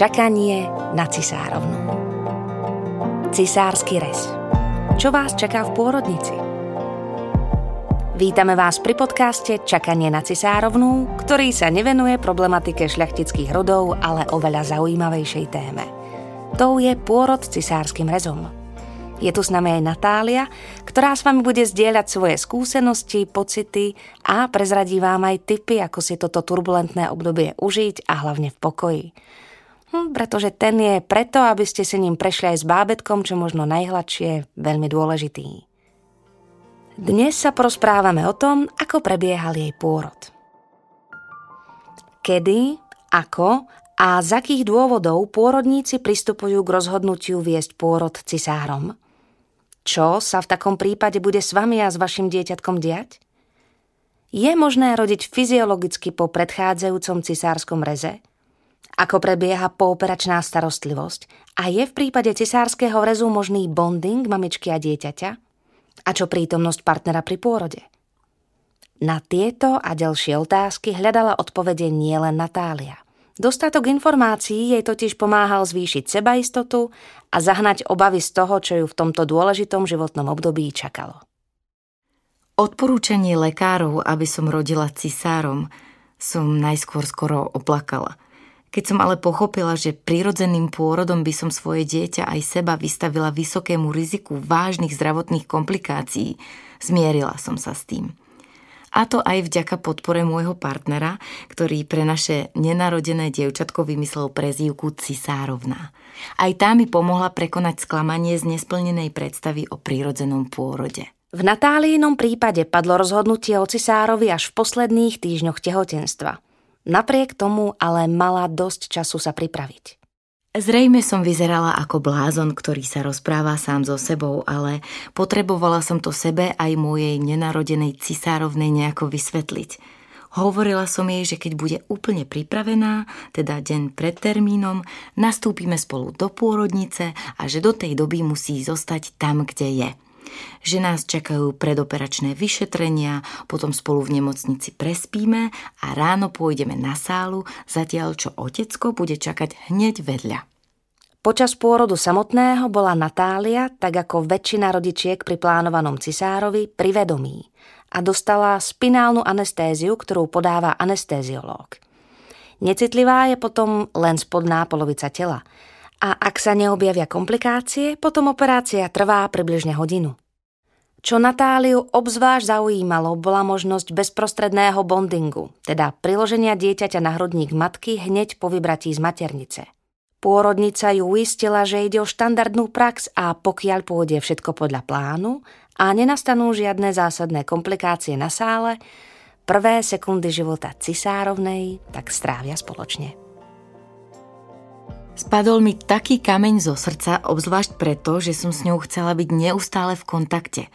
Čakanie na cisárovnu. Cisársky rez. Čo vás čaká v pôrodnici? Vítame vás pri podcaste Čakanie na cisárovnú, ktorý sa nevenuje problematike šľachtických rodov, ale oveľa zaujímavejšej téme. To je pôrod cisárskym rezom. Je tu s nami aj Natália, ktorá s vami bude zdieľať svoje skúsenosti, pocity a prezradí vám aj tipy, ako si toto turbulentné obdobie užiť a hlavne v pokoji. Hm, pretože ten je preto, aby ste si ním prešli aj s bábetkom, čo možno najhladšie, veľmi dôležitý. Dnes sa porozprávame o tom, ako prebiehal jej pôrod. Kedy, ako a z akých dôvodov pôrodníci pristupujú k rozhodnutiu viesť pôrod cisárom – čo sa v takom prípade bude s vami a s vašim dieťatkom diať? Je možné rodiť fyziologicky po predchádzajúcom cisárskom reze? Ako prebieha pooperačná starostlivosť? A je v prípade cisárskeho rezu možný bonding mamičky a dieťaťa? A čo prítomnosť partnera pri pôrode? Na tieto a ďalšie otázky hľadala odpovede nielen Natália – Dostatok informácií jej totiž pomáhal zvýšiť sebaistotu a zahnať obavy z toho, čo ju v tomto dôležitom životnom období čakalo. Odporúčanie lekárov, aby som rodila cisárom, som najskôr skoro oplakala. Keď som ale pochopila, že prirodzeným pôrodom by som svoje dieťa aj seba vystavila vysokému riziku vážnych zdravotných komplikácií, zmierila som sa s tým. A to aj vďaka podpore môjho partnera, ktorý pre naše nenarodené dievčatko vymyslel prezývku Cisárovná. Aj tá mi pomohla prekonať sklamanie z nesplnenej predstavy o prírodzenom pôrode. V Natálínom prípade padlo rozhodnutie o cisárovi až v posledných týždňoch tehotenstva. Napriek tomu ale mala dosť času sa pripraviť. Zrejme som vyzerala ako blázon, ktorý sa rozpráva sám so sebou, ale potrebovala som to sebe aj mojej nenarodenej cisárovnej nejako vysvetliť. Hovorila som jej, že keď bude úplne pripravená, teda deň pred termínom, nastúpime spolu do pôrodnice a že do tej doby musí zostať tam, kde je že nás čakajú predoperačné vyšetrenia, potom spolu v nemocnici prespíme a ráno pôjdeme na sálu, zatiaľ čo otecko bude čakať hneď vedľa. Počas pôrodu samotného bola Natália, tak ako väčšina rodičiek pri plánovanom cisárovi, pri vedomí a dostala spinálnu anestéziu, ktorú podáva anestéziológ. Necitlivá je potom len spodná polovica tela a ak sa neobjavia komplikácie, potom operácia trvá približne hodinu. Čo Natáliu obzvlášť zaujímalo, bola možnosť bezprostredného bondingu, teda priloženia dieťaťa na hrudník matky hneď po vybratí z maternice. Pôrodnica ju uistila, že ide o štandardnú prax a pokiaľ pôjde všetko podľa plánu a nenastanú žiadne zásadné komplikácie na sále, prvé sekundy života cisárovnej tak strávia spoločne. Spadol mi taký kameň zo srdca, obzvlášť preto, že som s ňou chcela byť neustále v kontakte.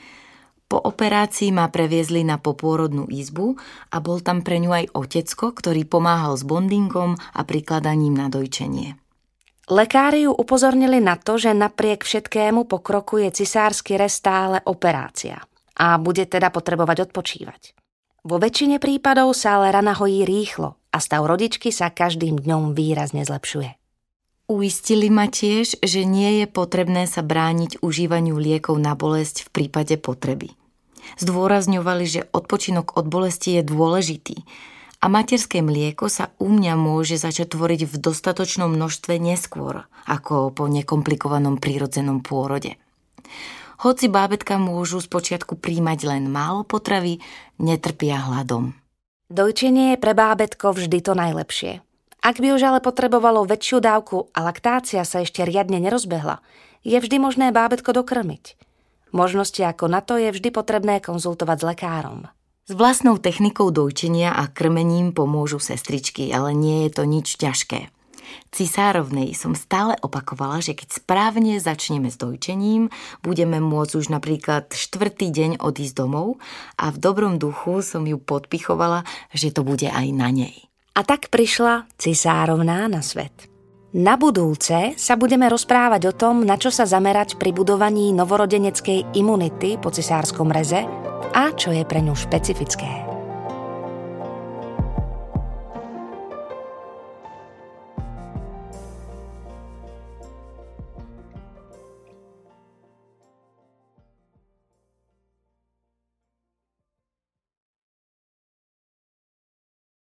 Po operácii ma previezli na popôrodnú izbu a bol tam pre ňu aj otecko, ktorý pomáhal s bondingom a prikladaním na dojčenie. Lekári ju upozornili na to, že napriek všetkému pokroku je cisársky rez stále operácia a bude teda potrebovať odpočívať. Vo väčšine prípadov sa ale rana hojí rýchlo a stav rodičky sa každým dňom výrazne zlepšuje. Uistili ma tiež, že nie je potrebné sa brániť užívaniu liekov na bolesť v prípade potreby. Zdôrazňovali, že odpočinok od bolesti je dôležitý a materské mlieko sa u mňa môže začať tvoriť v dostatočnom množstve neskôr, ako po nekomplikovanom prírodzenom pôrode. Hoci bábetka môžu spočiatku príjmať len málo potravy, netrpia hladom. Dojčenie je pre bábetko vždy to najlepšie. Ak by už ale potrebovalo väčšiu dávku a laktácia sa ešte riadne nerozbehla, je vždy možné bábetko dokrmiť. Možnosti ako na to je vždy potrebné konzultovať s lekárom. S vlastnou technikou dojčenia a krmením pomôžu sestričky, ale nie je to nič ťažké. Cisárovnej som stále opakovala, že keď správne začneme s dojčením, budeme môcť už napríklad štvrtý deň odísť domov a v dobrom duchu som ju podpichovala, že to bude aj na nej. A tak prišla cisárovná na svet. Na budúce sa budeme rozprávať o tom, na čo sa zamerať pri budovaní novorodeneckej imunity po cisárskom reze a čo je pre ňu špecifické.